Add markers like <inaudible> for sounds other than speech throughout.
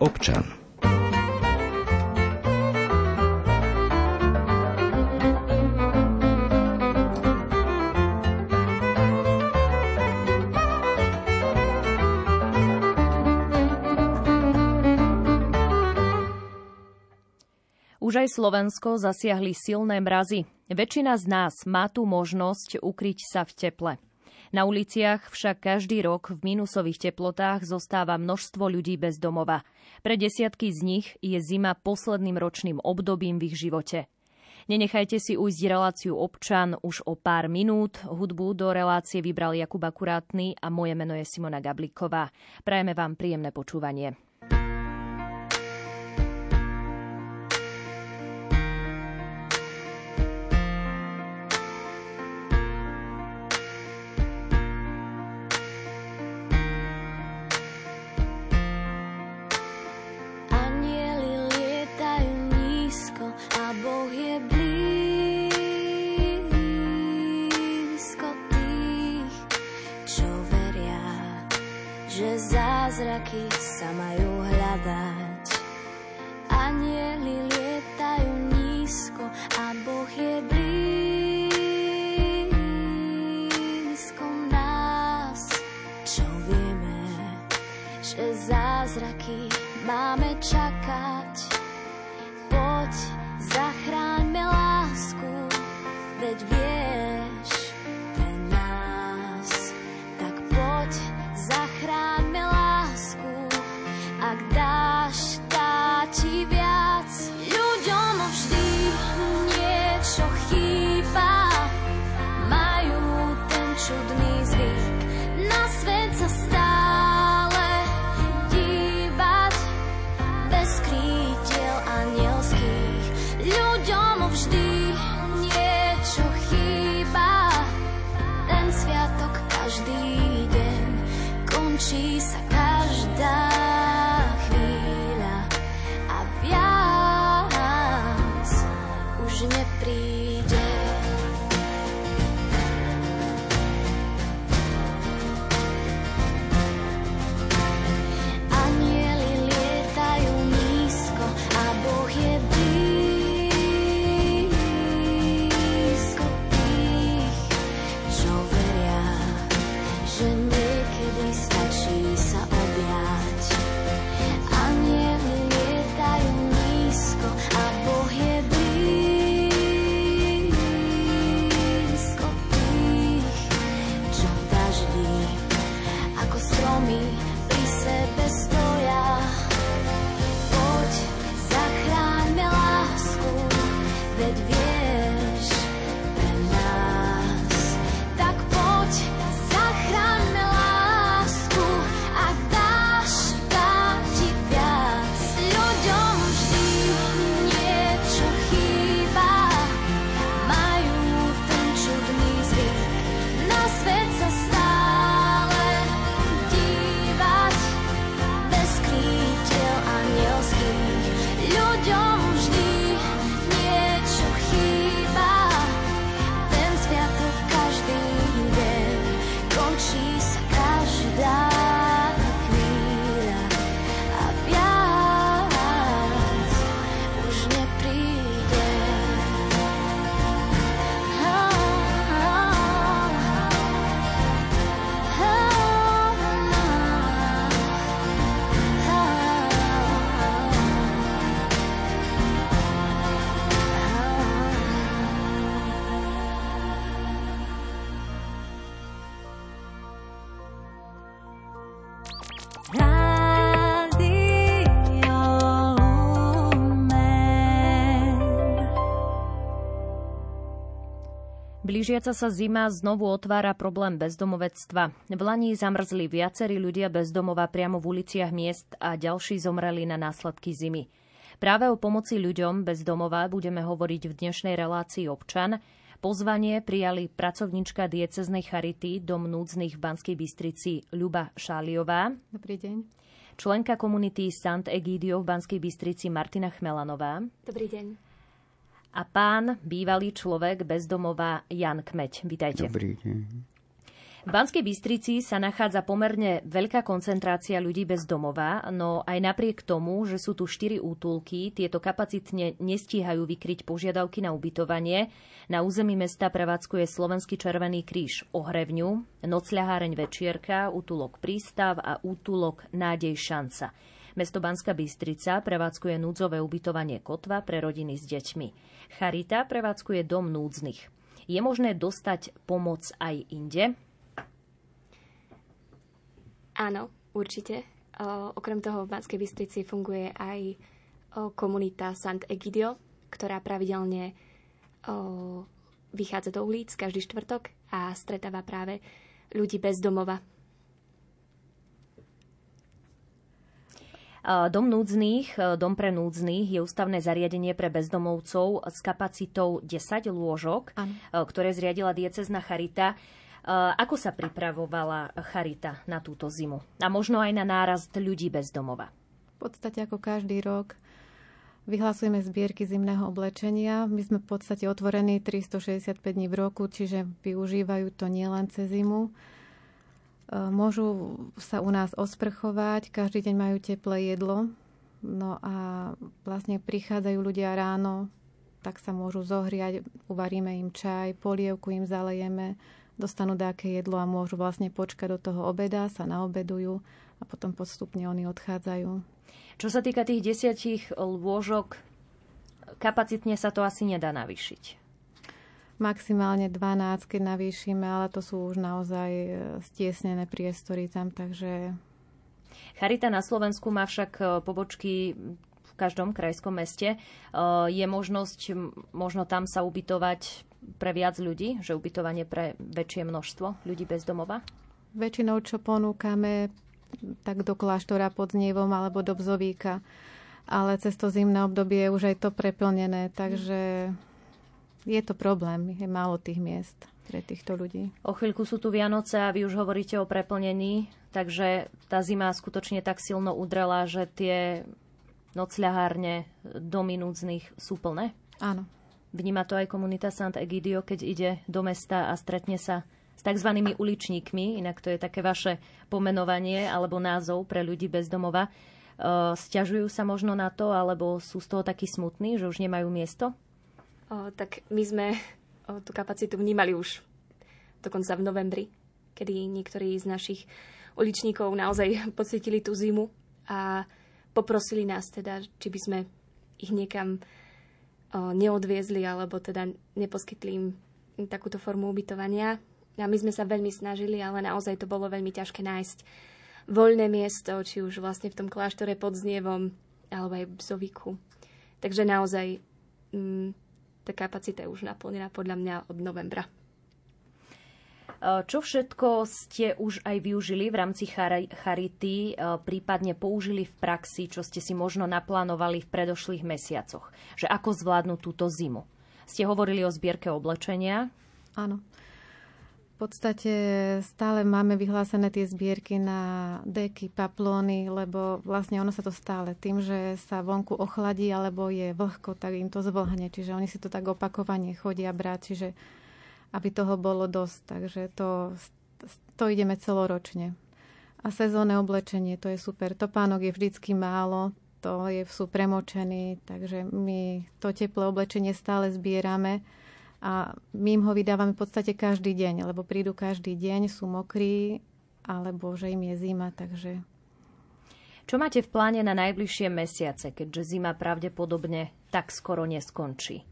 občan. Už aj Slovensko zasiahli silné mrazy. Väčšina z nás má tu možnosť ukryť sa v teple. Na uliciach však každý rok v minusových teplotách zostáva množstvo ľudí bez domova. Pre desiatky z nich je zima posledným ročným obdobím v ich živote. Nenechajte si ujsť reláciu občan už o pár minút. Hudbu do relácie vybral Jakub Akurátny a moje meno je Simona Gabliková. Prajeme vám príjemné počúvanie. Zázraky sa majú hľadať. Anieli lietajú nízko a Boh je blízko nás. Čo vieme, že zázraky máme čakať. Blížiaca sa zima znovu otvára problém bezdomovectva. V Lani zamrzli viacerí ľudia bezdomova priamo v uliciach miest a ďalší zomreli na následky zimy. Práve o pomoci ľuďom bez domova budeme hovoriť v dnešnej relácii občan. Pozvanie prijali pracovnička dieceznej charity Dom núdznych v Banskej Bystrici Ľuba Šáliová. Dobrý deň. Členka komunity Sant Egidio v Banskej Bystrici Martina Chmelanová. Dobrý deň a pán, bývalý človek bezdomová Jan Kmeď. Vítajte. Dobrý deň. V Banskej Bystrici sa nachádza pomerne veľká koncentrácia ľudí bez domova, no aj napriek tomu, že sú tu štyri útulky, tieto kapacitne nestíhajú vykryť požiadavky na ubytovanie. Na území mesta prevádzkuje Slovenský červený kríž Ohrevňu, nocľaháreň Večierka, útulok Prístav a útulok Nádej Šanca. Mesto Banská Bystrica prevádzkuje núdzové ubytovanie Kotva pre rodiny s deťmi. Charita prevádzkuje dom núdznych. Je možné dostať pomoc aj inde? Áno, určite. O, okrem toho v Banskej Bystrici funguje aj o, komunita Sant Egidio, ktorá pravidelne o, vychádza do ulic každý štvrtok a stretáva práve ľudí bez domova. Dom núdznych, dom pre núdznych je ústavné zariadenie pre bezdomovcov s kapacitou 10 lôžok, ano. ktoré zriadila diecezna Charita. Ako sa pripravovala Charita na túto zimu? A možno aj na nárast ľudí bez domova? V podstate ako každý rok vyhlasujeme zbierky zimného oblečenia. My sme v podstate otvorení 365 dní v roku, čiže využívajú to nielen cez zimu. Eh, môžu sa u nás osprchovať, každý deň majú teplé jedlo. No a vlastne prichádzajú ľudia ráno, tak sa môžu zohriať, uvaríme im čaj, polievku im zalejeme, dostanú dáke jedlo a môžu vlastne počkať do toho obeda, sa naobedujú a potom postupne oni odchádzajú. Čo sa týka tých desiatich lôžok, kapacitne sa to asi nedá navýšiť. Maximálne 12, keď navýšime, ale to sú už naozaj e, stiesnené priestory tam, takže... Charita na Slovensku má však e, pobočky v každom krajskom meste. E, je možnosť možno tam sa ubytovať pre viac ľudí, že ubytovanie pre väčšie množstvo ľudí bez domova? Väčšinou, čo ponúkame, tak do kláštora pod Znievom alebo do Bzovíka. Ale cez to zimné obdobie je už aj to preplnené, takže je to problém. Je málo tých miest pre týchto ľudí. O chvíľku sú tu Vianoce a vy už hovoríte o preplnení, takže tá zima skutočne tak silno udrela, že tie nocľahárne domy núdznych sú plné? Áno. Vníma to aj komunita Sant Egidio, keď ide do mesta a stretne sa s tzv. uličníkmi, inak to je také vaše pomenovanie alebo názov pre ľudí bez domova. E, sťažujú sa možno na to, alebo sú z toho takí smutní, že už nemajú miesto? O, tak my sme o, tú kapacitu vnímali už dokonca v novembri, kedy niektorí z našich uličníkov naozaj <laughs> pocitili tú zimu a poprosili nás teda, či by sme ich niekam neodviezli alebo teda neposkytli im takúto formu ubytovania. A my sme sa veľmi snažili, ale naozaj to bolo veľmi ťažké nájsť voľné miesto, či už vlastne v tom kláštore pod Znievom, alebo aj v Bzoviku. Takže naozaj mm, tá kapacita je už naplnená podľa mňa od novembra. Eh, čo všetko ste už aj využili v rámci Charity, eh, prípadne použili v praxi, čo ste si možno naplánovali v predošlých mesiacoch? Že ako zvládnu túto zimu? Ste hovorili o zbierke oblečenia? Áno. Podstate stále máme vyhlásené tie zbierky na deky, paplóny, lebo vlastne ono sa to stále tým, že sa vonku ochladí alebo je vlhko, tak im to zvlhne. Čiže oni si to tak opakovane chodia brať. Čiže aby toho bolo dosť. Takže to, to ideme celoročne. A sezónne oblečenie, to je super. Topánok je vždycky málo, to je, sú premočení, takže my to teplé oblečenie stále zbierame a my im ho vydávame v podstate každý deň, lebo prídu každý deň, sú mokrí, alebo že im je zima, takže... Čo máte v pláne na najbližšie mesiace, keďže zima pravdepodobne tak skoro neskončí?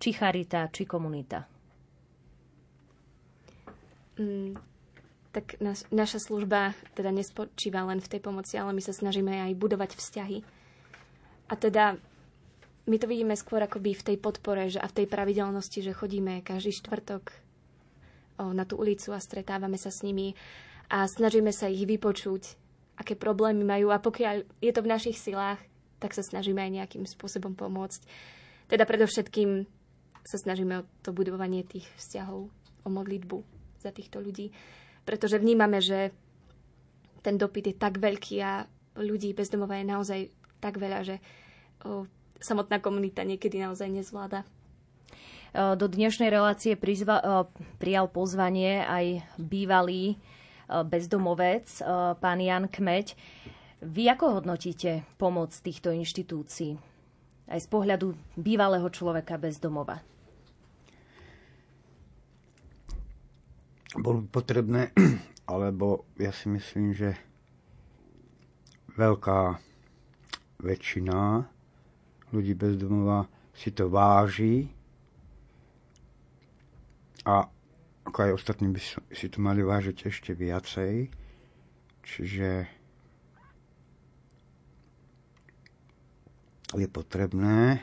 Či charita, či komunita? Mm, tak naš, naša služba teda nespočíva len v tej pomoci, ale my sa snažíme aj budovať vzťahy. A teda my to vidíme skôr akoby v tej podpore že, a v tej pravidelnosti, že chodíme každý štvrtok na tú ulicu a stretávame sa s nimi a snažíme sa ich vypočuť, aké problémy majú a pokiaľ je to v našich silách, tak sa snažíme aj nejakým spôsobom pomôcť. Teda predovšetkým sa snažíme o to budovanie tých vzťahov, o modlitbu za týchto ľudí, pretože vnímame, že ten dopyt je tak veľký a ľudí bezdomova je naozaj tak veľa, že samotná komunita niekedy naozaj nezvláda. do dnešnej relácie prizva, prijal pozvanie aj bývalý bezdomovec, pán Jan Kmeď. Vy ako hodnotíte pomoc týchto inštitúcií? Aj z pohľadu bývalého človeka bez domova. Bolo potrebné, <clears throat> alebo ja si myslím, že veľká väčšina ľudí bez domova si to váži a ako aj ostatní by si to mali vážiť ešte viacej. Čiže je potrebné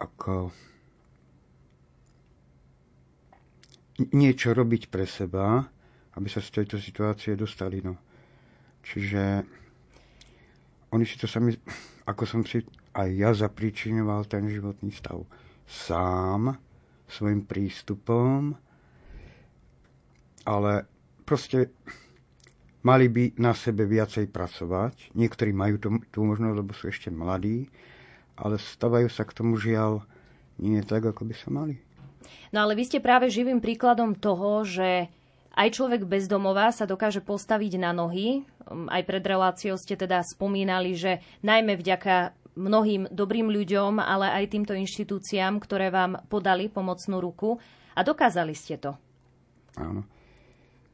ako niečo robiť pre seba, aby sa z tejto situácie dostali. No. Čiže oni si to sami, ako som si aj ja zapríčinoval ten životný stav sám, svojim prístupom, ale proste mali by na sebe viacej pracovať. Niektorí majú tú, tú možnosť, lebo sú ešte mladí, ale stavajú sa k tomu žiaľ nie tak, ako by sa mali. No ale vy ste práve živým príkladom toho, že aj človek bez domova sa dokáže postaviť na nohy. Aj pred reláciou ste teda spomínali, že najmä vďaka mnohým dobrým ľuďom, ale aj týmto inštitúciám, ktoré vám podali pomocnú ruku a dokázali ste to. Áno.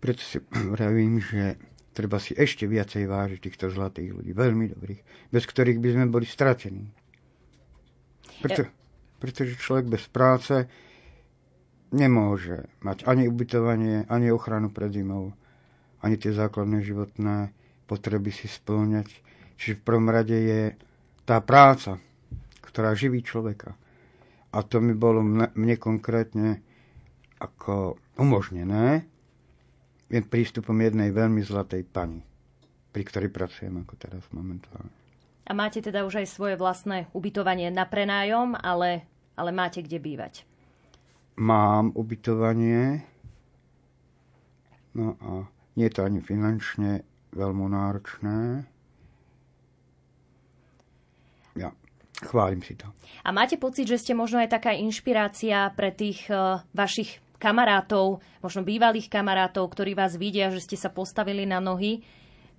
Preto si <clears throat> vravím, že treba si ešte viacej vážiť týchto zlatých ľudí, veľmi dobrých, bez ktorých by sme boli stratení. Preto, pretože človek bez práce nemôže mať ani ubytovanie, ani ochranu pred zimou, ani tie základné životné potreby si splňať. Čiže v prvom rade je tá práca, ktorá živí človeka. A to mi bolo mne, mne konkrétne ako umožnené prístupom jednej veľmi zlatej pani, pri ktorej pracujem ako teraz momentálne. A máte teda už aj svoje vlastné ubytovanie na prenájom, ale, ale máte kde bývať? Mám ubytovanie, no a nie je to ani finančne veľmi náročné. Ja, chválim si to. A máte pocit, že ste možno aj taká inšpirácia pre tých uh, vašich kamarátov, možno bývalých kamarátov, ktorí vás vidia, že ste sa postavili na nohy,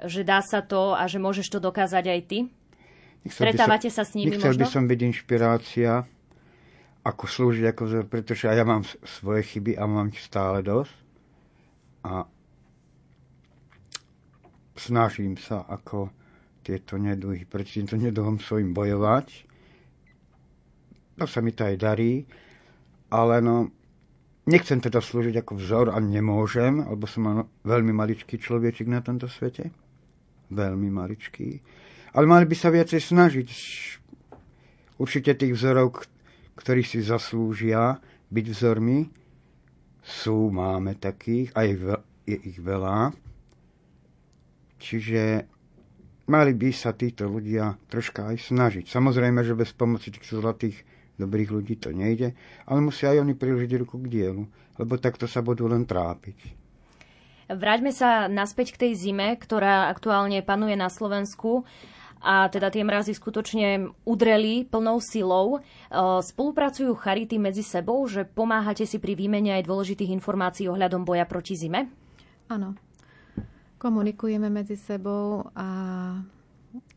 že dá sa to a že môžeš to dokázať aj ty? Stretávate sa s nimi nechcel možno? by som byť inšpirácia, ako slúžiť ako pretože ja mám svoje chyby a mám ich stále dosť. A snažím sa ako tieto neduhy, proti týmto neduhom svojim bojovať. No sa mi to aj darí, ale no, nechcem teda slúžiť ako vzor a nemôžem, lebo som veľmi maličký človečik na tomto svete. Veľmi maličký. Ale mali by sa viacej snažiť. Určite tých vzorov, ktorí si zaslúžia byť vzormi, sú, máme takých, aj je ich veľa. Čiže mali by sa títo ľudia troška aj snažiť. Samozrejme, že bez pomoci tých zlatých dobrých ľudí to nejde, ale musia aj oni priložiť ruku k dielu, lebo takto sa budú len trápiť. Vráťme sa naspäť k tej zime, ktorá aktuálne panuje na Slovensku a teda tie mrazy skutočne udreli plnou silou. E, spolupracujú charity medzi sebou, že pomáhate si pri výmene aj dôležitých informácií ohľadom boja proti zime? Áno, komunikujeme medzi sebou a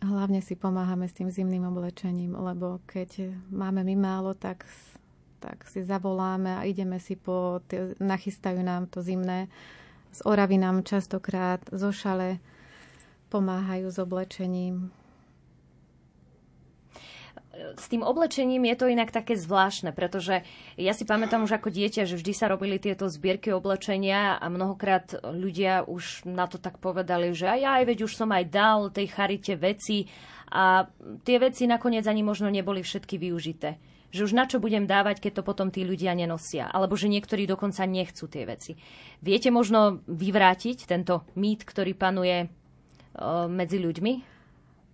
hlavne si pomáhame s tým zimným oblečením, lebo keď máme my málo, tak, tak si zavoláme a ideme si po, nachystajú nám to zimné. Z Oravy nám častokrát zo šale pomáhajú s oblečením s tým oblečením je to inak také zvláštne, pretože ja si pamätám už ako dieťa, že vždy sa robili tieto zbierky oblečenia a mnohokrát ľudia už na to tak povedali, že aj aj veď už som aj dal tej charite veci a tie veci nakoniec ani možno neboli všetky využité. Že už na čo budem dávať, keď to potom tí ľudia nenosia. Alebo že niektorí dokonca nechcú tie veci. Viete možno vyvrátiť tento mýt, ktorý panuje medzi ľuďmi?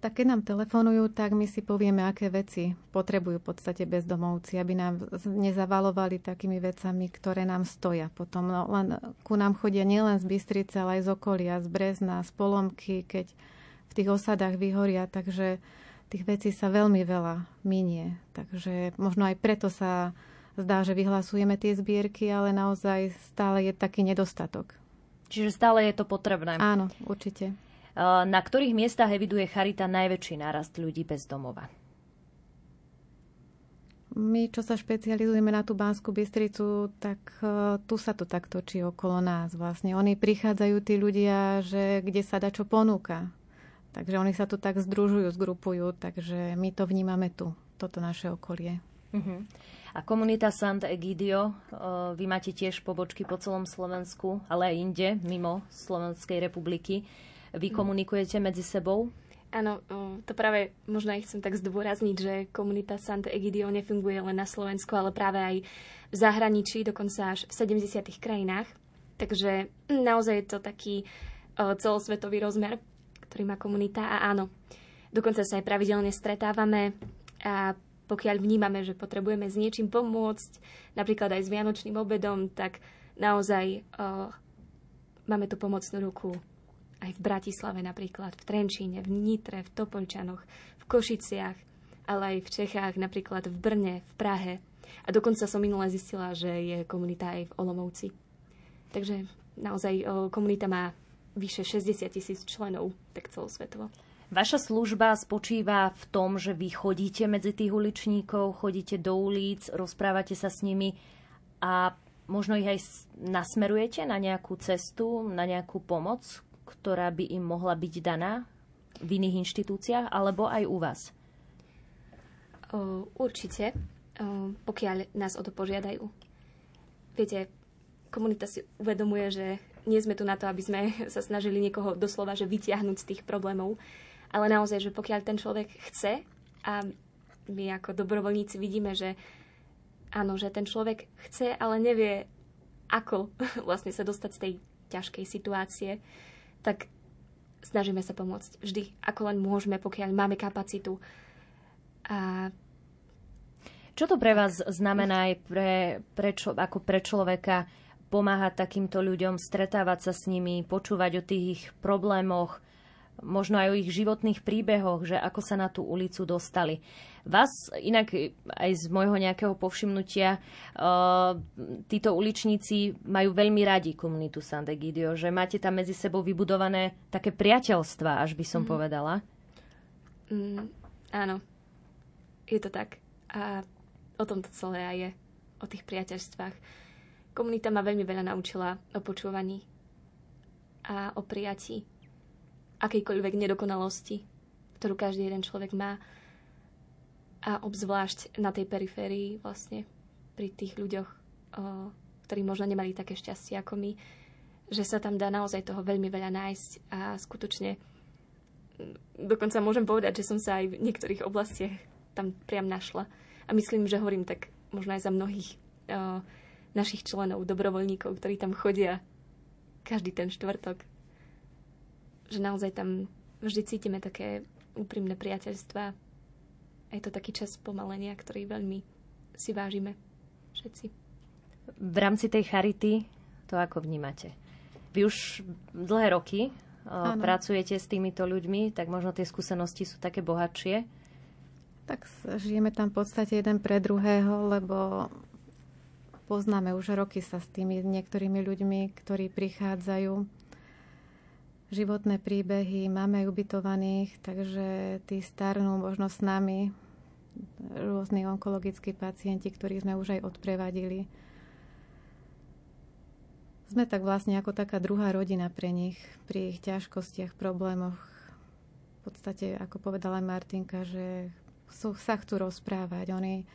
Tak keď nám telefonujú, tak my si povieme, aké veci potrebujú v podstate bezdomovci, aby nám nezavalovali takými vecami, ktoré nám stoja. Potom no, len ku nám chodia nielen z Bystrice, ale aj z okolia, z Brezna, z Polomky, keď v tých osadách vyhoria. Takže tých vecí sa veľmi veľa minie. Takže možno aj preto sa zdá, že vyhlasujeme tie zbierky, ale naozaj stále je taký nedostatok. Čiže stále je to potrebné. Áno, určite. Na ktorých miestach eviduje Charita najväčší nárast ľudí bez domova? My, čo sa špecializujeme na tú Banskú Bystricu, tak uh, tu sa to tak točí okolo nás vlastne. Oni prichádzajú, tí ľudia, že kde sa dá čo ponúka. Takže oni sa tu tak združujú, zgrupujú, takže my to vnímame tu, toto naše okolie. Uh-huh. A komunita Sant Egidio, uh, vy máte tiež pobočky po celom Slovensku, ale aj inde, mimo Slovenskej republiky. Vy komunikujete medzi sebou? Áno, to práve možno aj chcem tak zdôrazniť, že komunita Sant Egidio nefunguje len na Slovensku, ale práve aj v zahraničí, dokonca až v 70. krajinách. Takže naozaj je to taký celosvetový rozmer, ktorý má komunita a áno, dokonca sa aj pravidelne stretávame a pokiaľ vnímame, že potrebujeme s niečím pomôcť, napríklad aj s Vianočným obedom, tak naozaj máme tú pomocnú ruku aj v Bratislave napríklad, v Trenčíne, v Nitre, v Topolčanoch, v Košiciach, ale aj v Čechách, napríklad v Brne, v Prahe. A dokonca som minule zistila, že je komunita aj v Olomouci. Takže naozaj komunita má vyše 60 tisíc členov, tak celosvetovo. Vaša služba spočíva v tom, že vy chodíte medzi tých uličníkov, chodíte do ulic, rozprávate sa s nimi a možno ich aj nasmerujete na nejakú cestu, na nejakú pomoc, ktorá by im mohla byť daná v iných inštitúciách alebo aj u vás? Určite, pokiaľ nás o to požiadajú. Viete, komunita si uvedomuje, že nie sme tu na to, aby sme <laughs> sa snažili niekoho doslova že vytiahnuť z tých problémov, ale naozaj, že pokiaľ ten človek chce a my ako dobrovoľníci vidíme, že áno, že ten človek chce, ale nevie, ako <laughs> vlastne sa dostať z tej ťažkej situácie, tak snažíme sa pomôcť vždy, ako len môžeme, pokiaľ máme kapacitu. A čo to pre vás znamená aj pre, pre čo, ako pre človeka pomáhať takýmto ľuďom, stretávať sa s nimi, počúvať o tých problémoch, možno aj o ich životných príbehoch, že ako sa na tú ulicu dostali. Vás inak aj z môjho nejakého povšimnutia uh, títo uličníci majú veľmi radi komunitu Sandegidio, že máte tam medzi sebou vybudované také priateľstva, až by som mm. povedala. Mm, áno, je to tak. A o tom to celé aj je, o tých priateľstvách. Komunita ma veľmi veľa naučila o počúvaní a o prijatí akejkoľvek nedokonalosti, ktorú každý jeden človek má. A obzvlášť na tej periférii vlastne pri tých ľuďoch, o, ktorí možno nemali také šťastie ako my, že sa tam dá naozaj toho veľmi veľa nájsť a skutočne dokonca môžem povedať, že som sa aj v niektorých oblastiach tam priam našla. A myslím, že hovorím tak možno aj za mnohých o, našich členov, dobrovoľníkov, ktorí tam chodia každý ten štvrtok že naozaj tam vždy cítime také úprimné priateľstva. A je to taký čas pomalenia, ktorý veľmi si vážime všetci. V rámci tej charity to ako vnímate? Vy už dlhé roky ano. pracujete s týmito ľuďmi, tak možno tie skúsenosti sú také bohatšie. Tak žijeme tam v podstate jeden pre druhého, lebo poznáme už roky sa s tými niektorými ľuďmi, ktorí prichádzajú životné príbehy, máme aj ubytovaných, takže tí starnú možno s nami, rôzni onkologickí pacienti, ktorých sme už aj odprevadili. Sme tak vlastne ako taká druhá rodina pre nich, pri ich ťažkostiach, problémoch. V podstate, ako povedala Martinka, že sa chcú rozprávať. Oni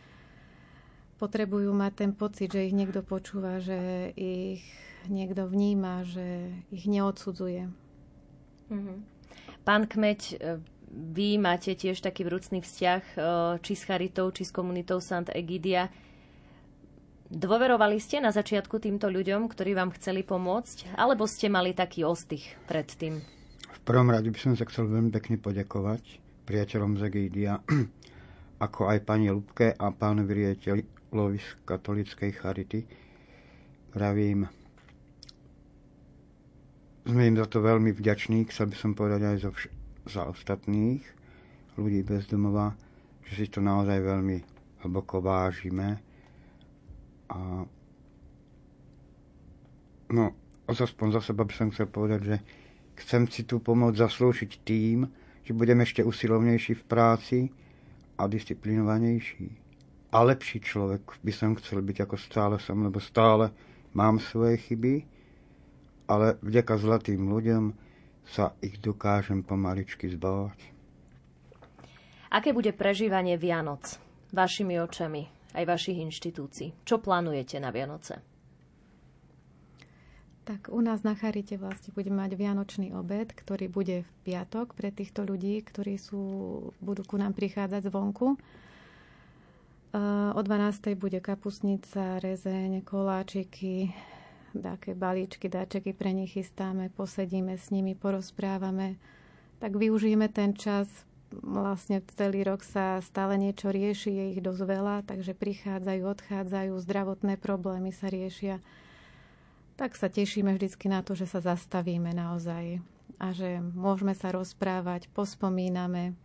potrebujú mať ten pocit, že ich niekto počúva, že ich niekto vníma, že ich neodsudzuje. Mm-hmm. Pán Kmeď, e, vy máte tiež taký vrúcný vzťah e, či s Charitou, či s komunitou Sant Egidia. Dôverovali ste na začiatku týmto ľuďom, ktorí vám chceli pomôcť, alebo ste mali taký ostých predtým? V prvom rade by som sa chcel veľmi pekne poďakovať priateľom z Egidia, <clears throat> ako aj pani Lubke a pánovi riaditeľovi z katolíckej Charity. Pravím, sme im za to veľmi vďační, chcel by som povedať aj za, vš- za ostatných, ľudí bez domova, že si to naozaj veľmi hlboko vážime. A no, aspoň za seba by som chcel povedať, že chcem si tú pomoc zaslúžiť tým, že budem ešte usilovnejší v práci a disciplinovanejší. A lepší človek by som chcel byť ako stále som, lebo stále mám svoje chyby, ale vďaka zlatým ľuďom sa ich dokážem pomaličky zbavať. Aké bude prežívanie Vianoc vašimi očami aj vašich inštitúcií? Čo plánujete na Vianoce? Tak u nás na Charite vlastne budeme mať Vianočný obed, ktorý bude v piatok pre týchto ľudí, ktorí sú, budú ku nám prichádzať zvonku. O 12. bude kapusnica, rezeň, koláčiky, také balíčky, dáčeky pre nich chystáme, posedíme s nimi, porozprávame. Tak využijeme ten čas, vlastne celý rok sa stále niečo rieši, je ich dosť veľa, takže prichádzajú, odchádzajú, zdravotné problémy sa riešia. Tak sa tešíme vždycky na to, že sa zastavíme naozaj a že môžeme sa rozprávať, pospomíname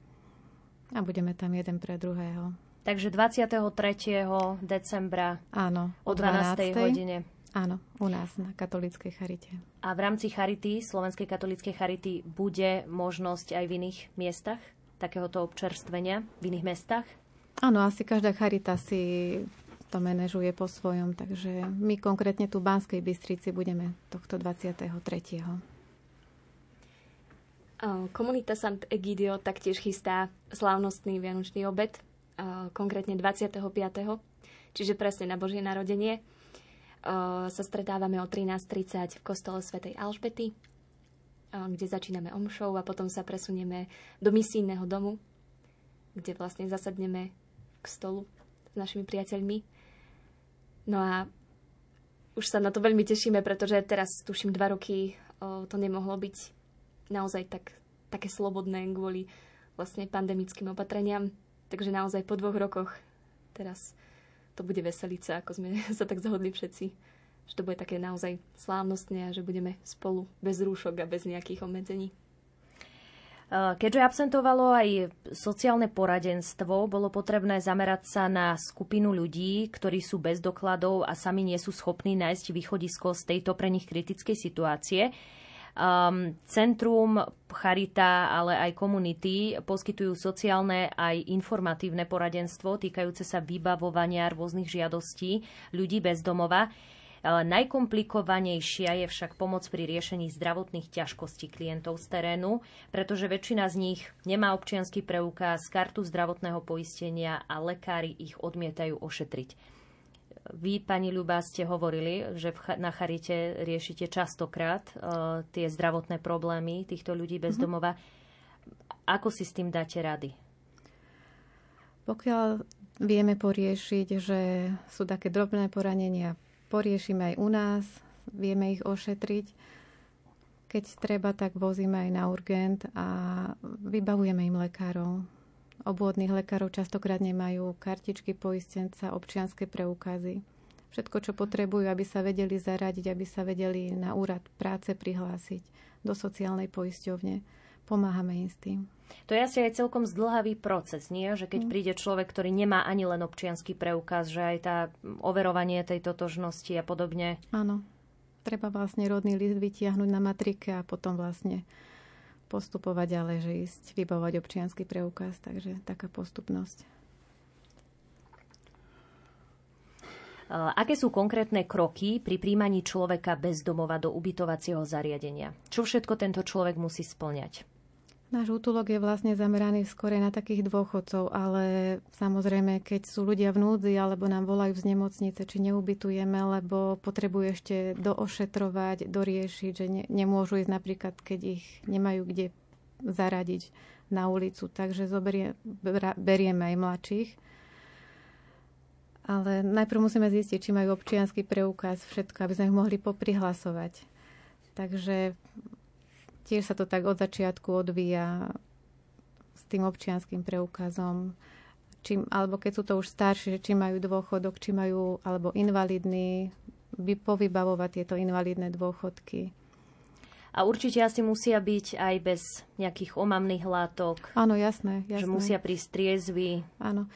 a budeme tam jeden pre druhého. Takže 23. decembra Áno, o 12. 12. hodine. Áno, u nás na katolíckej charite. A v rámci charity, Slovenskej katolíckej charity, bude možnosť aj v iných miestach? takéhoto občerstvenia v iných mestách? Áno, asi každá charita si to manažuje po svojom, takže my konkrétne tu v Banskej Bystrici budeme tohto 23. Komunita Sant Egidio taktiež chystá slávnostný vianočný obed, konkrétne 25. Čiže presne na Božie narodenie. Sa stretávame o 13.30 v kostole svätej Alžbety kde začíname omšou a potom sa presunieme do misijného domu, kde vlastne zasadneme k stolu s našimi priateľmi. No a už sa na to veľmi tešíme, pretože teraz, tuším, dva roky to nemohlo byť naozaj tak, také slobodné kvôli vlastne pandemickým opatreniam. Takže naozaj po dvoch rokoch teraz to bude veselica, ako sme <laughs> sa tak zhodli všetci že to bude také naozaj slávnostné a že budeme spolu bez rúšok a bez nejakých obmedzení. Keďže absentovalo aj sociálne poradenstvo, bolo potrebné zamerať sa na skupinu ľudí, ktorí sú bez dokladov a sami nie sú schopní nájsť východisko z tejto pre nich kritickej situácie. Um, centrum, Charita, ale aj komunity poskytujú sociálne aj informatívne poradenstvo týkajúce sa vybavovania rôznych žiadostí ľudí bez domova. Najkomplikovanejšia je však pomoc pri riešení zdravotných ťažkostí klientov z terénu, pretože väčšina z nich nemá občianský preukaz, kartu zdravotného poistenia a lekári ich odmietajú ošetriť. Vy, pani Ľuba, ste hovorili, že na Charite riešite častokrát uh, tie zdravotné problémy týchto ľudí bez mm-hmm. domova. Ako si s tým dáte rady? Pokiaľ vieme poriešiť, že sú také drobné poranenia poriešime aj u nás, vieme ich ošetriť. Keď treba, tak vozíme aj na urgent a vybavujeme im lekárov. Obvodných lekárov častokrát nemajú kartičky poistenca, občianské preukazy. Všetko, čo potrebujú, aby sa vedeli zaradiť, aby sa vedeli na úrad práce prihlásiť do sociálnej poisťovne. Pomáhame im s tým. To je asi aj celkom zdlhavý proces, nie? Že keď mm. príde človek, ktorý nemá ani len občianský preukaz, že aj tá overovanie tej totožnosti a podobne. Áno. Treba vlastne rodný list vytiahnuť na matrike a potom vlastne postupovať ďalej, že ísť vybavovať občianský preukaz. Takže taká postupnosť. Aké sú konkrétne kroky pri príjmaní človeka bez domova do ubytovacieho zariadenia? Čo všetko tento človek musí splňať? Náš útulok je vlastne zameraný skôr na takých dôchodcov, ale samozrejme, keď sú ľudia v núdzi alebo nám volajú z nemocnice, či neubytujeme, lebo potrebujú ešte doošetrovať, doriešiť, že ne, nemôžu ísť napríklad, keď ich nemajú kde zaradiť na ulicu. Takže zoberie, berieme aj mladších. Ale najprv musíme zistiť, či majú občianský preukaz, všetko, aby sme ich mohli poprihlasovať. Takže tiež sa to tak od začiatku odvíja s tým občianským preukazom. Či, alebo keď sú to už starší, či majú dôchodok, či majú, alebo invalidní, vy, povybavovať tieto invalidné dôchodky. A určite asi musia byť aj bez nejakých omamných látok. Áno, jasné, jasné. Že musia prísť triezvy. Áno.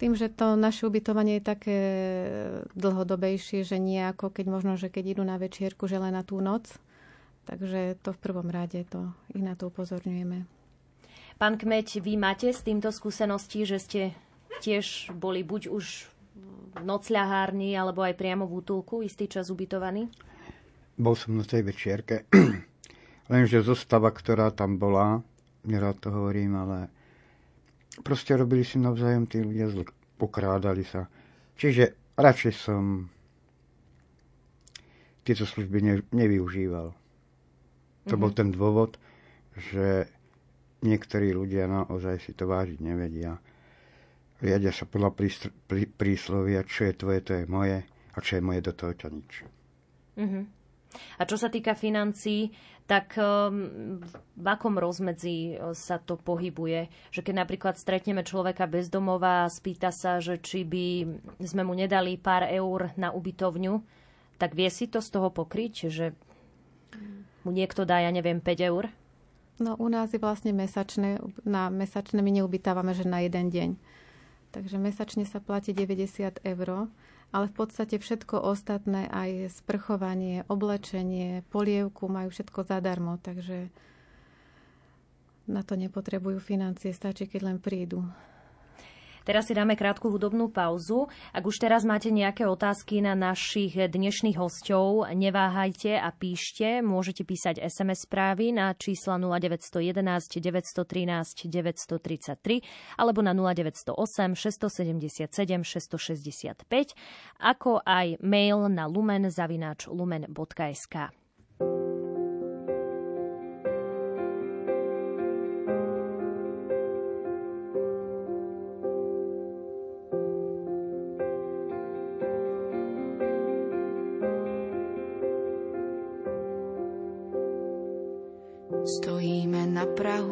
Tým, že to naše ubytovanie je také dlhodobejšie, že nie ako keď možno, že keď idú na večierku, že len na tú noc. Takže to v prvom rade to, ich na to upozorňujeme. Pán Kmeď, vy máte s týmto skúsenosti, že ste tiež boli buď už v nocľahárni, alebo aj priamo v útulku istý čas ubytovaní? Bol som na tej večierke, <clears throat> lenže zostava, ktorá tam bola, nerád to hovorím, ale proste robili si navzájom tí ľudia zl, pokrádali sa. Čiže radšej som tieto služby ne, nevyužíval. To mm-hmm. bol mhm. ten dôvod, že niektorí ľudia naozaj si to vážiť nevedia. Riadia sa podľa prístr- prí, príslovia, čo je tvoje, to je moje, a čo je moje, do toho ťa nič. Mm-hmm. A čo sa týka financií, tak um, v akom rozmedzi uh, sa to pohybuje? Že keď napríklad stretneme človeka bez domova a spýta sa, že či by sme mu nedali pár eur na ubytovňu, tak vie si to z toho pokryť, že mu niekto dá, ja neviem, 5 eur? No u nás je vlastne mesačné, na mesačné my neubytávame, že na jeden deň. Takže mesačne sa platí 90 eur ale v podstate všetko ostatné, aj sprchovanie, oblečenie, polievku majú všetko zadarmo, takže na to nepotrebujú financie, stačí, keď len prídu. Teraz si dáme krátku hudobnú pauzu. Ak už teraz máte nejaké otázky na našich dnešných hostov, neváhajte a píšte. Môžete písať SMS správy na čísla 0911 913 933 alebo na 0908 677 665 ako aj mail na lumen lumen.sk.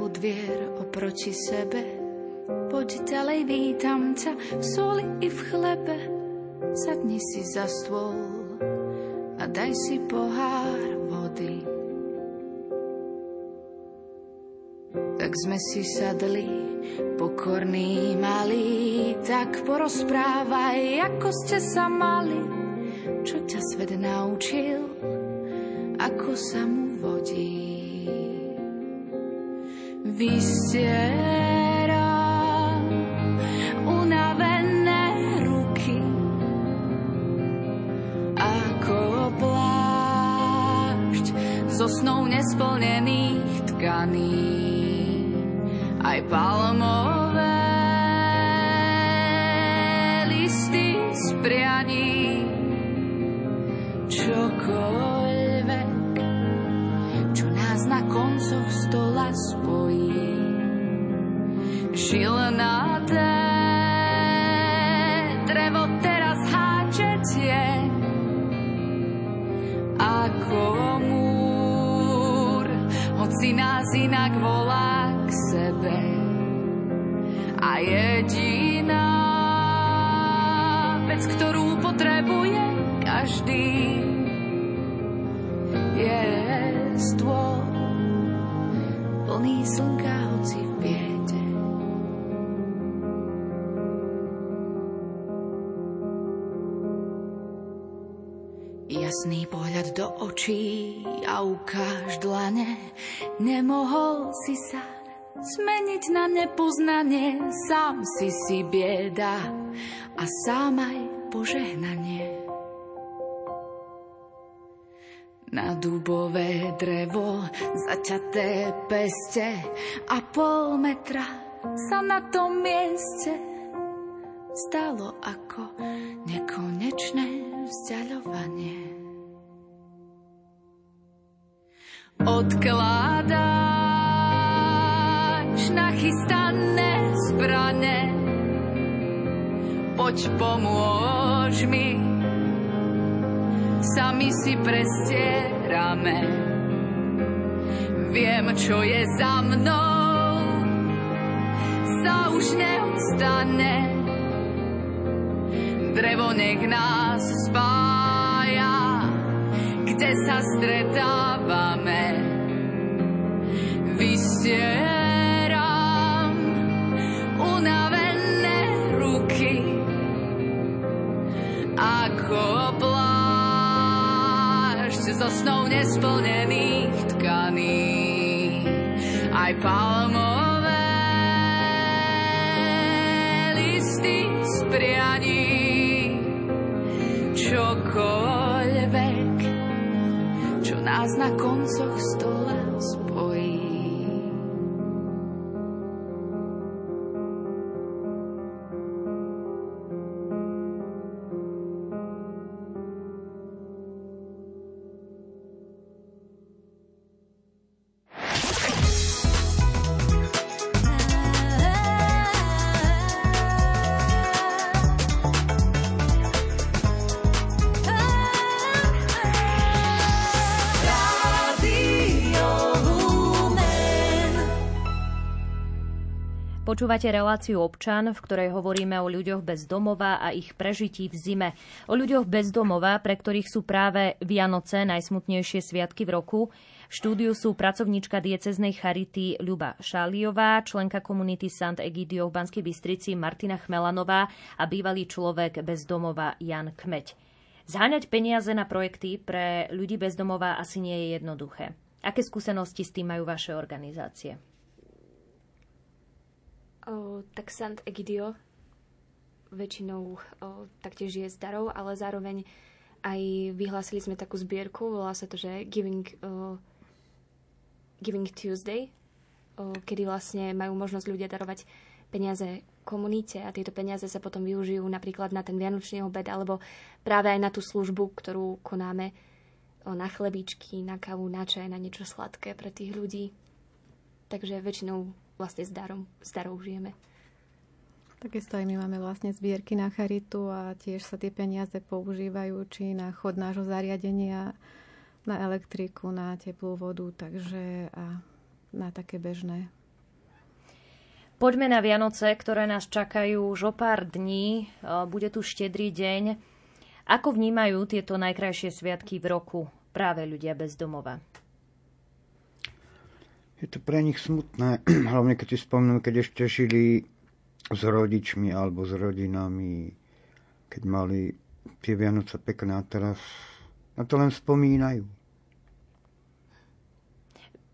dvier oproti sebe. Poď ďalej, vítam ťa v soli i v chlebe. Sadni si za stôl a daj si pohár vody. Tak sme si sadli, pokorní malí, tak porozprávaj, ako ste sa mali, čo ťa svet naučil, ako sa mu vodí vystiera unavené ruky ako plášť zo snou nesplnených tkaní A jediná vec, ktorú potrebuje každý, je stôl plný slnka, hoci v biede. Jasný pohľad do očí a ukáž dlane, nemohol si sa zmeniť na nepoznanie, sám si si bieda a sám aj požehnanie. Na dubové drevo zaťaté peste a pol metra sa na tom mieste stalo ako nekonečné vzdialovanie. Odkladáš nachystané zbrane, poď pomôž mi, sami si prestierame. Viem, čo je za mnou, sa už neustane. Drevo nech nás spája, kde sa stretávame? Stieram unavené ruky. Ako plášť zo snou nesplnených tkaní. Aj palmové listy z prianí. Čokoľvek, čo nás na koncoch stola Počúvate reláciu občan, v ktorej hovoríme o ľuďoch bez domova a ich prežití v zime. O ľuďoch bez domova, pre ktorých sú práve Vianoce najsmutnejšie sviatky v roku. V štúdiu sú pracovníčka dieceznej charity Ľuba Šáliová, členka komunity Sant Egidio v Banskej Bystrici Martina Chmelanová a bývalý človek bez domova Jan Kmeď. Zháňať peniaze na projekty pre ľudí bez domova asi nie je jednoduché. Aké skúsenosti s tým majú vaše organizácie? O, tak Sant Egidio väčšinou o, taktiež je z darov, ale zároveň aj vyhlásili sme takú zbierku, volá sa to, že Giving, o, Giving Tuesday, o, kedy vlastne majú možnosť ľudia darovať peniaze komunite a tieto peniaze sa potom využijú napríklad na ten vianočný obed alebo práve aj na tú službu, ktorú konáme o, na chlebičky, na kávu, na čaj, na niečo sladké pre tých ľudí. Takže väčšinou vlastne s darom, s darou žijeme. Takisto aj my máme vlastne zbierky na charitu a tiež sa tie peniaze používajú či na chod nášho zariadenia, na elektriku, na teplú vodu, takže a na také bežné. Poďme na Vianoce, ktoré nás čakajú už o pár dní. Bude tu štedrý deň. Ako vnímajú tieto najkrajšie sviatky v roku práve ľudia bez domova? Je to pre nich smutné, <clears throat> hlavne keď si spomnú, keď ešte žili s rodičmi alebo s rodinami, keď mali tie Vianoce pekné a teraz na to len spomínajú.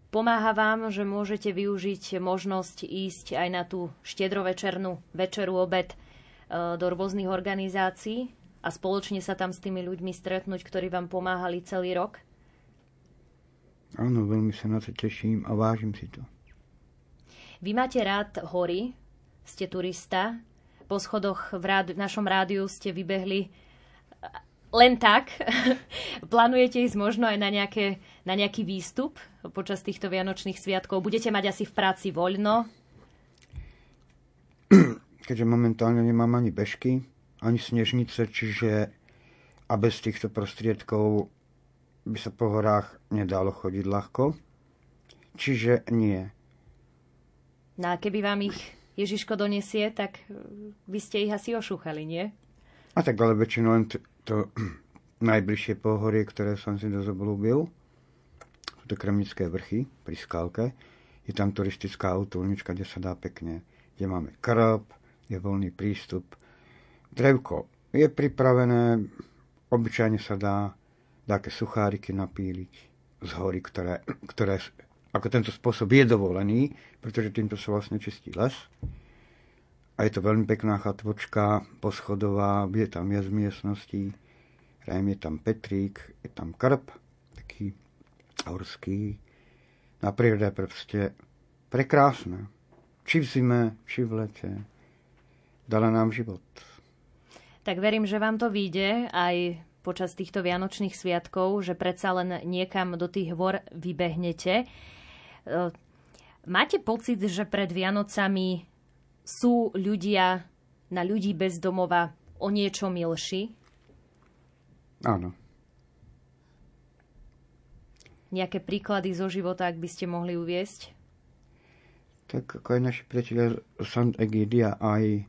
Pomáha vám, že môžete využiť možnosť ísť aj na tú štedrovečernú večeru, obed e, do rôznych organizácií a spoločne sa tam s tými ľuďmi stretnúť, ktorí vám pomáhali celý rok? Áno, veľmi sa na to teším a vážim si to. Vy máte rád hory, ste turista, po schodoch v, rád, v našom rádiu ste vybehli len tak. <laughs> Plánujete ísť možno aj na, nejaké, na nejaký výstup počas týchto vianočných sviatkov? Budete mať asi v práci voľno? Keďže momentálne nemám ani bežky, ani snežnice, čiže a bez týchto prostriedkov by sa po horách nedalo chodiť ľahko. Čiže nie. No a keby vám ich Ježiško donesie, tak by ste ich asi ošúchali, nie? A tak ale väčšinou len to, to <clears throat> najbližšie pohorie, ktoré som si dosť obľúbil, sú to Kremnické vrchy pri Skalke. Je tam turistická autolnička, kde sa dá pekne, kde máme krb, je voľný prístup. Drevko je pripravené, obyčajne sa dá také sucháriky napíliť z hory, ktoré, ktoré ako tento spôsob je dovolený, pretože týmto sa vlastne čistí les. A je to veľmi pekná chatvočka, poschodová, je tam viac miestností, Rajm je tam Petrík, je tam krb, taký horský. Na prírode proste prekrásne. Či v zime, či v lete. Dala nám život. Tak verím, že vám to vyjde aj počas týchto vianočných sviatkov, že predsa len niekam do tých hôr vybehnete. E, máte pocit, že pred Vianocami sú ľudia na ľudí bez domova o niečo milší? Áno. Nejaké príklady zo života, ak by ste mohli uviesť? Tak ako aj naši priatelia Sant Egidia, aj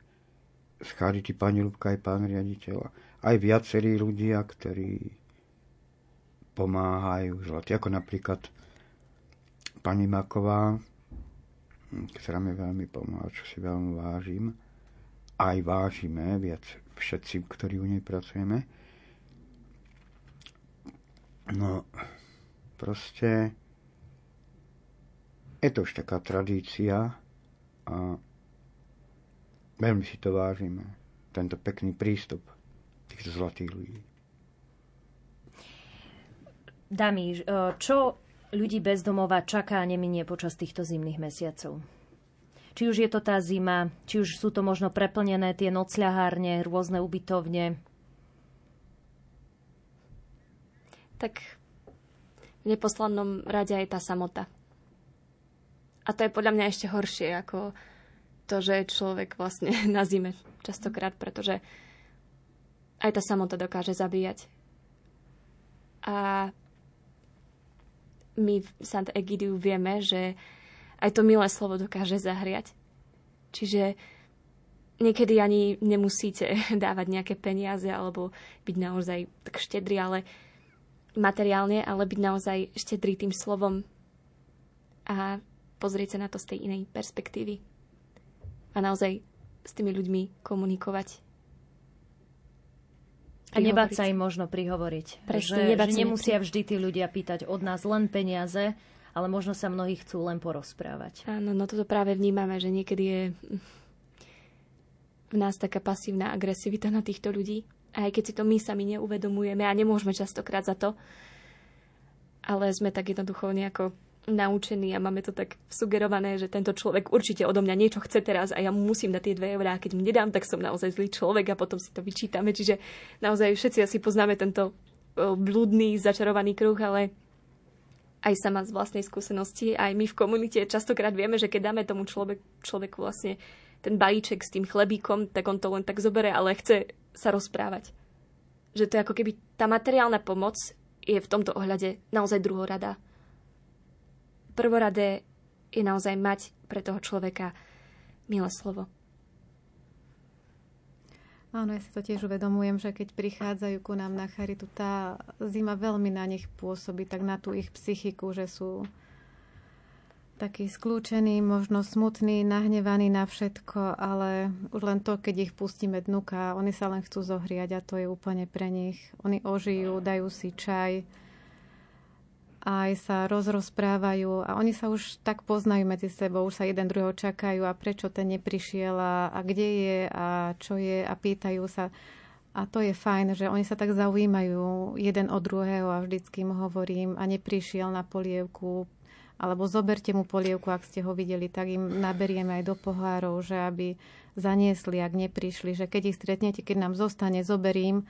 z Charity pani Lubka, aj pán riaditeľ aj viacerí ľudia, ktorí pomáhajú zlatí, ako napríklad pani Maková, ktorá mi veľmi pomohla, čo si veľmi vážim. Aj vážime viac všetci, ktorí u nej pracujeme. No, proste je to už taká tradícia a veľmi si to vážime. Tento pekný prístup týchto zlatých ľudí. Dami, čo ľudí bez domova čaká a neminie počas týchto zimných mesiacov? Či už je to tá zima, či už sú to možno preplnené tie nocľahárne, rôzne ubytovne. Tak v neposlednom rade aj tá samota. A to je podľa mňa ešte horšie ako to, že človek vlastne <laughs> na zime častokrát, pretože aj tá samota dokáže zabíjať. A my v Sant Egidiu vieme, že aj to milé slovo dokáže zahriať. Čiže niekedy ani nemusíte <laughs> dávať nejaké peniaze alebo byť naozaj tak štedrý, ale materiálne, ale byť naozaj štedrý tým slovom a pozrieť sa na to z tej inej perspektívy. A naozaj s tými ľuďmi komunikovať. A nebáť sa im možno prihovoriť. Presne, že, že nemusia vždy tí ľudia pýtať od nás len peniaze, ale možno sa mnohí chcú len porozprávať. Áno, no toto práve vnímame, že niekedy je v nás taká pasívna agresivita na týchto ľudí. Aj keď si to my sami neuvedomujeme a nemôžeme častokrát za to, ale sme tak jednoducho nejako naučení a máme to tak sugerované, že tento človek určite odo mňa niečo chce teraz a ja mu musím dať tie dve eurá keď mu nedám, tak som naozaj zlý človek a potom si to vyčítame. Čiže naozaj všetci asi poznáme tento blúdny, začarovaný kruh, ale aj sama z vlastnej skúsenosti, aj my v komunite častokrát vieme, že keď dáme tomu človek, človeku vlastne ten balíček s tým chlebíkom, tak on to len tak zobere, ale chce sa rozprávať. Že to je ako keby tá materiálna pomoc je v tomto ohľade naozaj druhorada prvoradé je naozaj mať pre toho človeka milé slovo. Áno, ja si to tiež uvedomujem, že keď prichádzajú ku nám na charitu, tá zima veľmi na nich pôsobí, tak na tú ich psychiku, že sú takí skľúčení, možno smutní, nahnevaní na všetko, ale už len to, keď ich pustíme dnuka, oni sa len chcú zohriať a to je úplne pre nich. Oni ožijú, dajú si čaj, aj sa rozrozprávajú a oni sa už tak poznajú medzi sebou, už sa jeden druhého čakajú a prečo ten neprišiel a, a kde je a čo je a pýtajú sa. A to je fajn, že oni sa tak zaujímajú jeden od druhého a vždycky mu hovorím a neprišiel na polievku, alebo zoberte mu polievku, ak ste ho videli, tak im naberieme aj do pohárov, že aby zaniesli, ak neprišli, že keď ich stretnete, keď nám zostane, zoberím,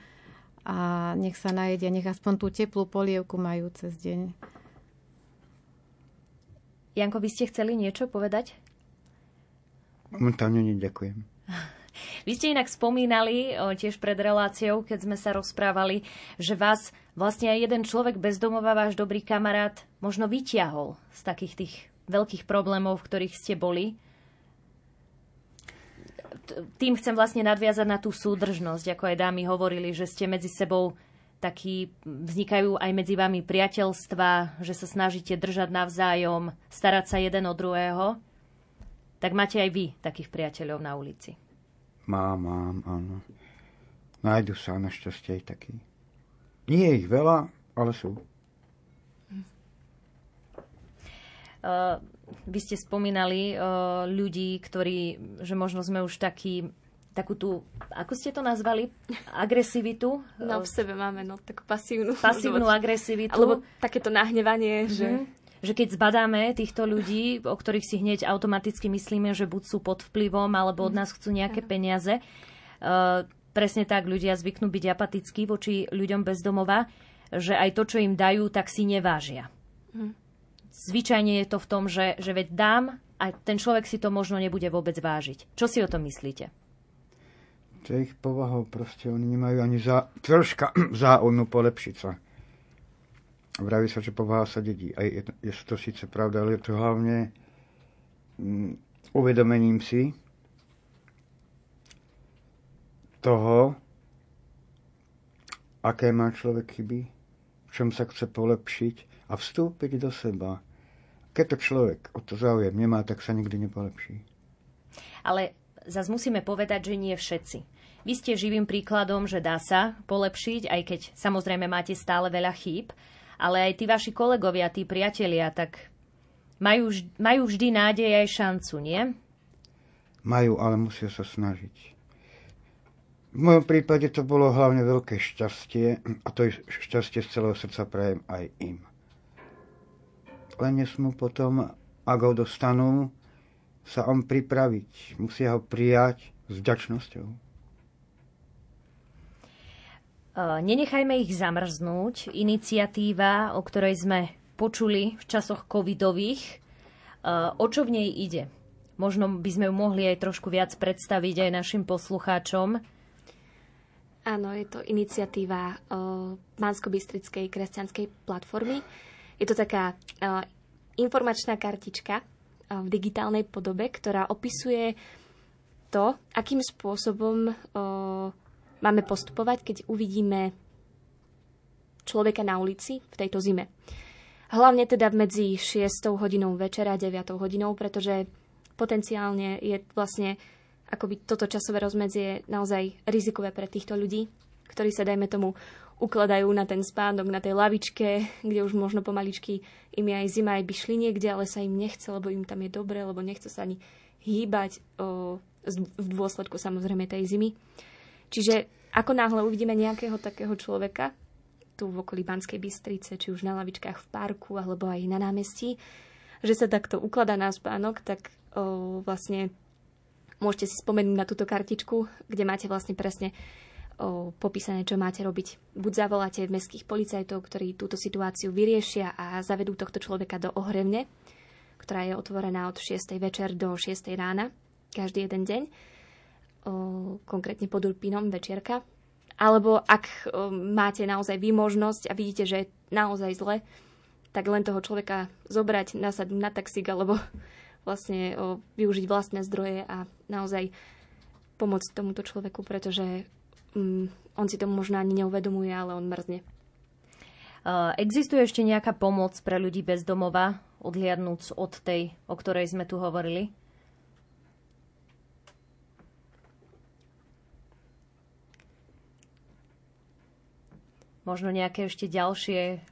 a nech sa najedia, nech aspoň tú teplú polievku majú cez deň. Janko, vy ste chceli niečo povedať? Momentálne neďakujem. <laughs> Vy ste inak spomínali tiež pred reláciou, keď sme sa rozprávali, že vás vlastne aj jeden človek bezdomová, váš dobrý kamarát, možno vyťahol z takých tých veľkých problémov, v ktorých ste boli tým chcem vlastne nadviazať na tú súdržnosť, ako aj dámy hovorili, že ste medzi sebou takí, vznikajú aj medzi vami priateľstva, že sa snažíte držať navzájom, starať sa jeden o druhého. Tak máte aj vy takých priateľov na ulici. Mám, mám, áno. Nájdu sa našťastie aj takí. Nie je ich veľa, ale sú. Uh, vy ste spomínali uh, ľudí, ktorí, že možno sme už takí takú tú, ako ste to nazvali, agresivitu? No v sebe máme no, takú pasívnu. Pasívnu agresivitu. Alebo takéto nahnevanie, mm-hmm. že... Že keď zbadáme týchto ľudí, o ktorých si hneď automaticky myslíme, že buď sú pod vplyvom, alebo od mhm. nás chcú nejaké peniaze, uh, presne tak ľudia zvyknú byť apatickí voči ľuďom bez domova, že aj to, čo im dajú, tak si nevážia. Mm zvyčajne je to v tom, že, že veď dám a ten človek si to možno nebude vôbec vážiť. Čo si o tom myslíte? To je ich povahou, proste oni nemajú ani za, troška <clears throat> záujmu polepšiť sa. Vraví sa, že povaha sa dedí. A je, je to síce pravda, ale je to hlavne mm, uvedomením si toho, aké má človek chyby, v čom sa chce polepšiť a vstúpiť do seba keď to človek o to záujem nemá, tak sa nikdy nepolepší. Ale zase musíme povedať, že nie všetci. Vy ste živým príkladom, že dá sa polepšiť, aj keď samozrejme máte stále veľa chýb, ale aj tí vaši kolegovia, tí priatelia, tak majú, majú vždy nádej aj šancu, nie? Majú, ale musia sa snažiť. V mojom prípade to bolo hlavne veľké šťastie a to šťastie z celého srdca prajem aj im. Len nesmú potom, ak ho dostanú, sa on pripraviť. Musia ho prijať s vďačnosťou. Nenechajme ich zamrznúť. Iniciatíva, o ktorej sme počuli v časoch covidových, o čo v nej ide? Možno by sme ju mohli aj trošku viac predstaviť aj našim poslucháčom. Áno, je to iniciatíva Mansko-Bystrickej kresťanskej platformy. Je to taká uh, informačná kartička uh, v digitálnej podobe, ktorá opisuje to, akým spôsobom uh, máme postupovať, keď uvidíme človeka na ulici v tejto zime. Hlavne teda medzi 6 hodinou večera a 9 hodinou, pretože potenciálne je vlastne akoby toto časové rozmedzie naozaj rizikové pre týchto ľudí, ktorí sa, dajme tomu, ukladajú na ten spánok, na tej lavičke, kde už možno pomaličky im je aj zima, aj by šli niekde, ale sa im nechce, lebo im tam je dobre, lebo nechce sa ani hýbať o, v dôsledku samozrejme tej zimy. Čiže ako náhle uvidíme nejakého takého človeka, tu v okolí Banskej Bystrice, či už na lavičkách v parku, alebo aj na námestí, že sa takto ukladá na spánok, tak o, vlastne Môžete si spomenúť na túto kartičku, kde máte vlastne presne o, popísané, čo máte robiť. Buď zavoláte mestských policajtov, ktorí túto situáciu vyriešia a zavedú tohto človeka do ohrevne, ktorá je otvorená od 6. večer do 6. rána, každý jeden deň, o, konkrétne pod Urpínom večierka. Alebo ak o, máte naozaj výmožnosť a vidíte, že je naozaj zle, tak len toho človeka zobrať, nasadnúť na taxík alebo <laughs> vlastne o, využiť vlastné zdroje a naozaj pomôcť tomuto človeku, pretože on si to možno ani neuvedomuje, ale on mrzne. Existuje ešte nejaká pomoc pre ľudí bez domova, odliadnúc od tej, o ktorej sme tu hovorili? Možno nejaké ešte ďalšie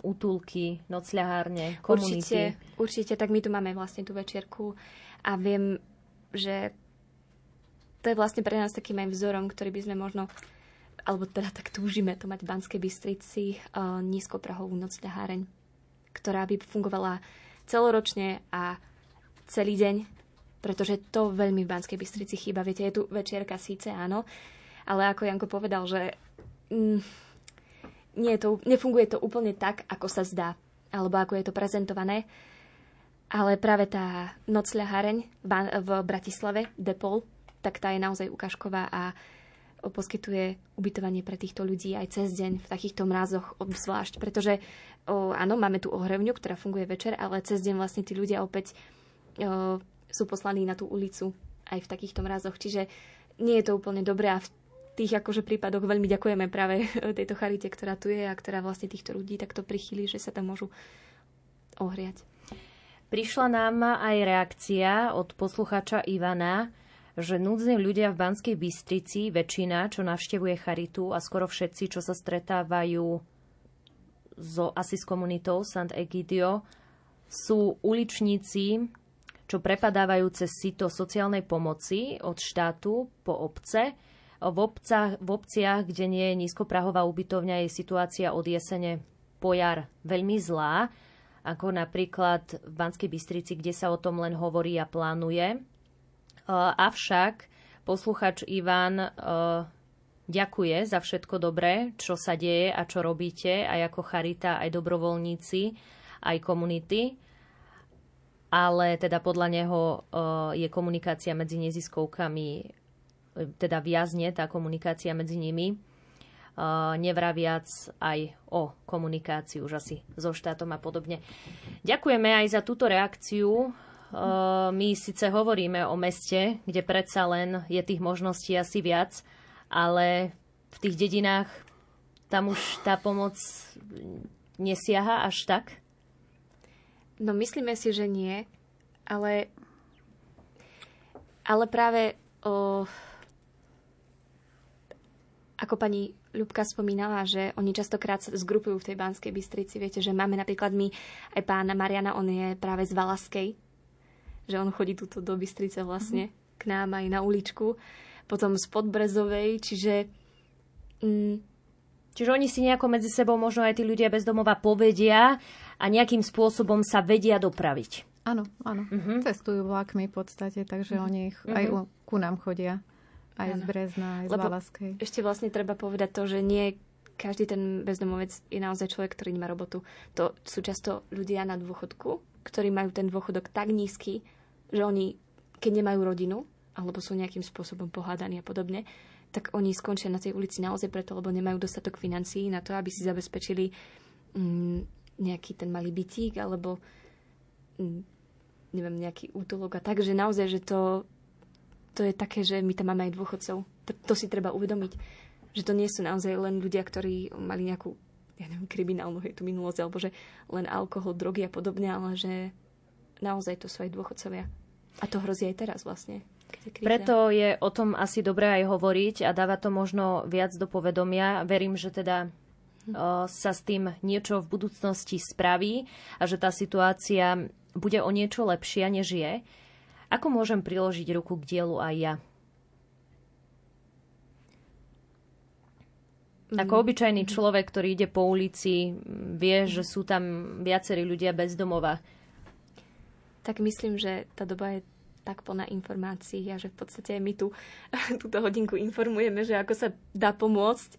útulky, nocľahárne, komunity. Určite, určite, tak my tu máme vlastne tú večierku a viem, že to je vlastne pre nás takým aj vzorom, ktorý by sme možno alebo teda tak túžime to mať v Banskej Bystrici uh, nízkoprahovú nocľaháreň, ktorá by fungovala celoročne a celý deň, pretože to veľmi v Banskej Bystrici chýba. Viete, je tu večierka síce, áno, ale ako Janko povedal, že mm, nie to, nefunguje to úplne tak, ako sa zdá, alebo ako je to prezentované. Ale práve tá nocľahareň v Bratislave, Depol, tak tá je naozaj ukážková a poskytuje ubytovanie pre týchto ľudí aj cez deň v takýchto mrázoch obzvlášť, pretože o, áno, máme tu ohrevňu, ktorá funguje večer, ale cez deň vlastne tí ľudia opäť o, sú poslaní na tú ulicu aj v takýchto mrazoch. Čiže nie je to úplne dobré a v tých akože prípadoch veľmi ďakujeme práve <laughs> tejto charite, ktorá tu je a ktorá vlastne týchto ľudí takto prichýli, že sa tam môžu ohriať. Prišla nám aj reakcia od posluchača Ivana, že núdzne ľudia v Banskej Bystrici, väčšina, čo navštevuje Charitu a skoro všetci, čo sa stretávajú so, asi s komunitou Sant Egidio, sú uličníci, čo prepadávajú cez sito sociálnej pomoci od štátu po obce, v, obcach, v obciach, kde nie je nízkoprahová ubytovňa, je situácia od jesene po jar veľmi zlá, ako napríklad v Banskej Bystrici, kde sa o tom len hovorí a plánuje. Avšak posluchač Ivan ďakuje za všetko dobré, čo sa deje a čo robíte, aj ako charita, aj dobrovoľníci, aj komunity. Ale teda podľa neho je komunikácia medzi neziskovkami teda viazne tá komunikácia medzi nimi. Nevraviac aj o komunikáciu už asi so štátom a podobne. Ďakujeme aj za túto reakciu. My síce hovoríme o meste, kde predsa len je tých možností asi viac, ale v tých dedinách tam už tá pomoc nesiaha až tak? No myslíme si, že nie, ale, ale práve o, ako pani Ľubka spomínala, že oni častokrát zgrupujú v tej Banskej Bystrici. Viete, že máme napríklad my, aj pána Mariana, on je práve z Valaskej, že on chodí túto do Bystrice vlastne mm-hmm. k nám aj na uličku. Potom z Podbrezovej, čiže... Mm, čiže oni si nejako medzi sebou, možno aj tí ľudia bezdomova povedia a nejakým spôsobom sa vedia dopraviť. Áno, áno. Uh-huh. Cestujú vlakmi v podstate, takže uh-huh. oni aj uh-huh. ku nám chodia. Aj ano. z Brezna, aj Lebo z Valaskej. Ešte vlastne treba povedať to, že nie každý ten bezdomovec je naozaj človek, ktorý nemá robotu. To sú často ľudia na dôchodku, ktorí majú ten dôchodok tak nízky, že oni, keď nemajú rodinu, alebo sú nejakým spôsobom pohádaní a podobne, tak oni skončia na tej ulici naozaj preto, lebo nemajú dostatok financií na to, aby si zabezpečili mm, nejaký ten malý bytík, alebo mm, neviem, nejaký útulok a tak, že naozaj, že to to je také, že my tam máme aj dôchodcov. To, to si treba uvedomiť. Že to nie sú naozaj len ľudia, ktorí mali nejakú ja neviem, kriminálnu hej, tú minulosť, alebo že len alkohol, drogy a podobne, ale že naozaj to sú aj dôchodcovia. A to hrozí aj teraz vlastne. Preto je o tom asi dobré aj hovoriť a dáva to možno viac do povedomia. Verím, že teda hm. sa s tým niečo v budúcnosti spraví a že tá situácia bude o niečo lepšia, než je. Ako môžem priložiť ruku k dielu aj ja? Ako mm. obyčajný človek, ktorý ide po ulici, vie, že sú tam viacerí ľudia bez domova. Tak myslím, že tá doba je tak plná informácií a že v podstate my tu <laughs> túto hodinku informujeme, že ako sa dá pomôcť.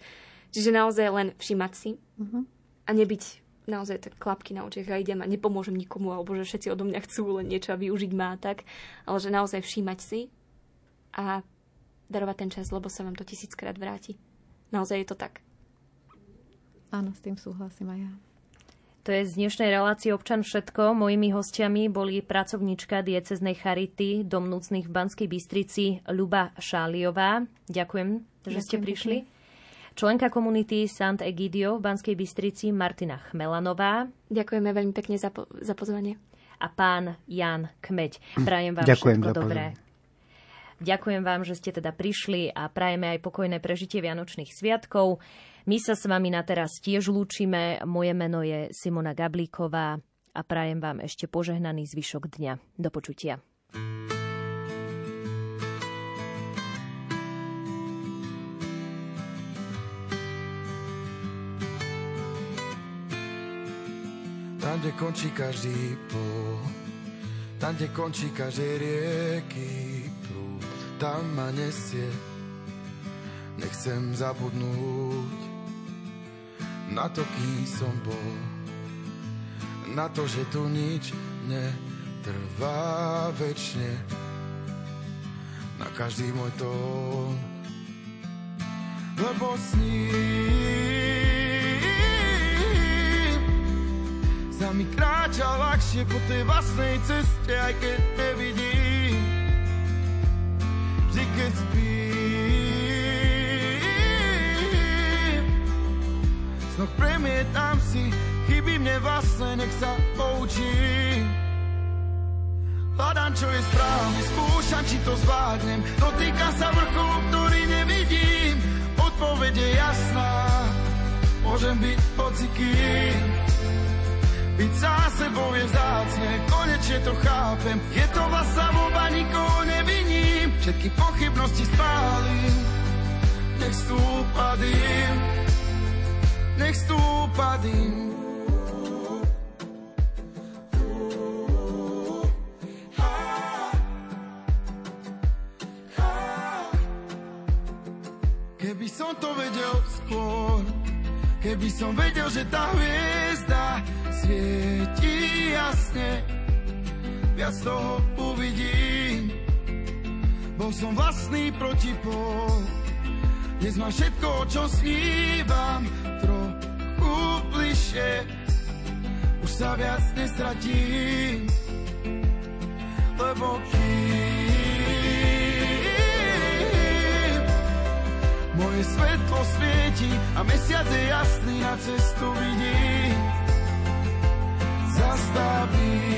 Čiže naozaj len všimať si uh-huh. a nebyť naozaj tak klapky na očiach a idem a nepomôžem nikomu, alebo že všetci odo mňa chcú len niečo a využiť má tak, ale že naozaj všímať si a darovať ten čas, lebo sa vám to tisíckrát vráti. Naozaj je to tak. Áno, s tým súhlasím aj ja. To je z dnešnej relácie Občan všetko. Mojimi hostiami boli pracovníčka dieceznej charity Dom núcnych v Banskej Bystrici Luba Šáliová. Ďakujem, že Ďakujem ste prišli. Pekne členka komunity Sant Egidio v Banskej Bystrici Martina Chmelanová. Ďakujeme veľmi pekne za, po- za pozvanie. A pán Jan Kmeď. Prajem vám Ďakujem všetko dobré. Ďakujem vám, že ste teda prišli a prajeme aj pokojné prežitie Vianočných sviatkov. My sa s vami na teraz tiež lúčime. Moje meno je Simona Gablíková a prajem vám ešte požehnaný zvyšok dňa. Do počutia. Tam, kde končí každý pol, tam, kde končí každej rieky prúd, tam ma nesie. Nechcem zabudnúť na to, ký som bol, na to, že tu nič netrvá večne, na každý môj tón, lebo sníš sa mi kráča ľahšie po tej vlastnej ceste, aj keď nevidím. Vždy keď spím, snok premietam si, chybí mne vlastne, nech sa poučím. Hľadám, čo je správne, skúšam, či to zvládnem. Dotýkam sa vrcholu, ktorý nevidím. Odpoveď je jasná, môžem byť hocikým. Byť sám sebou je vzácne, konečne to chápem. Je to vlastná voľba, nikoho neviním. Všetky pochybnosti spálim. Nech stúpa dým, nech stúpa dým. Keby som to vedel skôr, keby som vedel, že tá hviezda svieti jasne, viac toho uvidím. Bol som vlastný protipol, dnes mám všetko, čo snívam, bližšie, už sa viac nestratím, lebo kým moje svetlo svieti a mesiac je jasný na cestu vidím zastavím.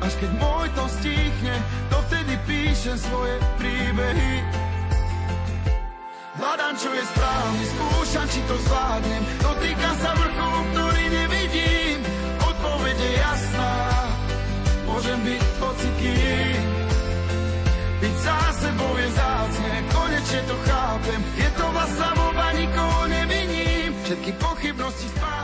Až keď môj to stichne, to vtedy píšem svoje príbehy. Hľadám, čo je správne, skúšam, či to zvládnem. Dotýkam sa vrcholu, ktorý nevidím. Odpoveď je jasná, môžem byť pocitým. Byť za sebou je zácne, konečne to chápem. Je to vás samova, nikoho neviním. Všetky pochybnosti spávam.